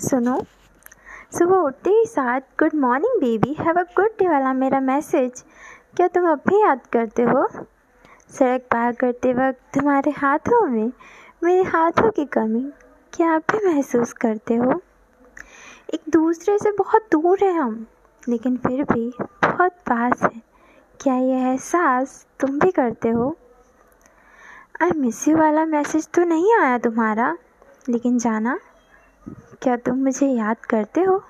सुनो। सुबह उठते ही साथ good morning baby have a good day वाला मेरा मैसेज क्या तुम अब भी याद करते हो? सड़क पार करते वक्त तुम्हारे हाथों में मेरे हाथों की कमी। क्या आप भी महसूस करते हो? एक दूसरे से बहुत दूर है हम, लेकिन फिर भी बहुत पास है। क्या यह एहसास तुम भी करते हो? आई मिस यू वाला मैसेज तो नहीं आया तुम्हारा, लेकिन जाना। क्या तुम मुझे याद करते हो?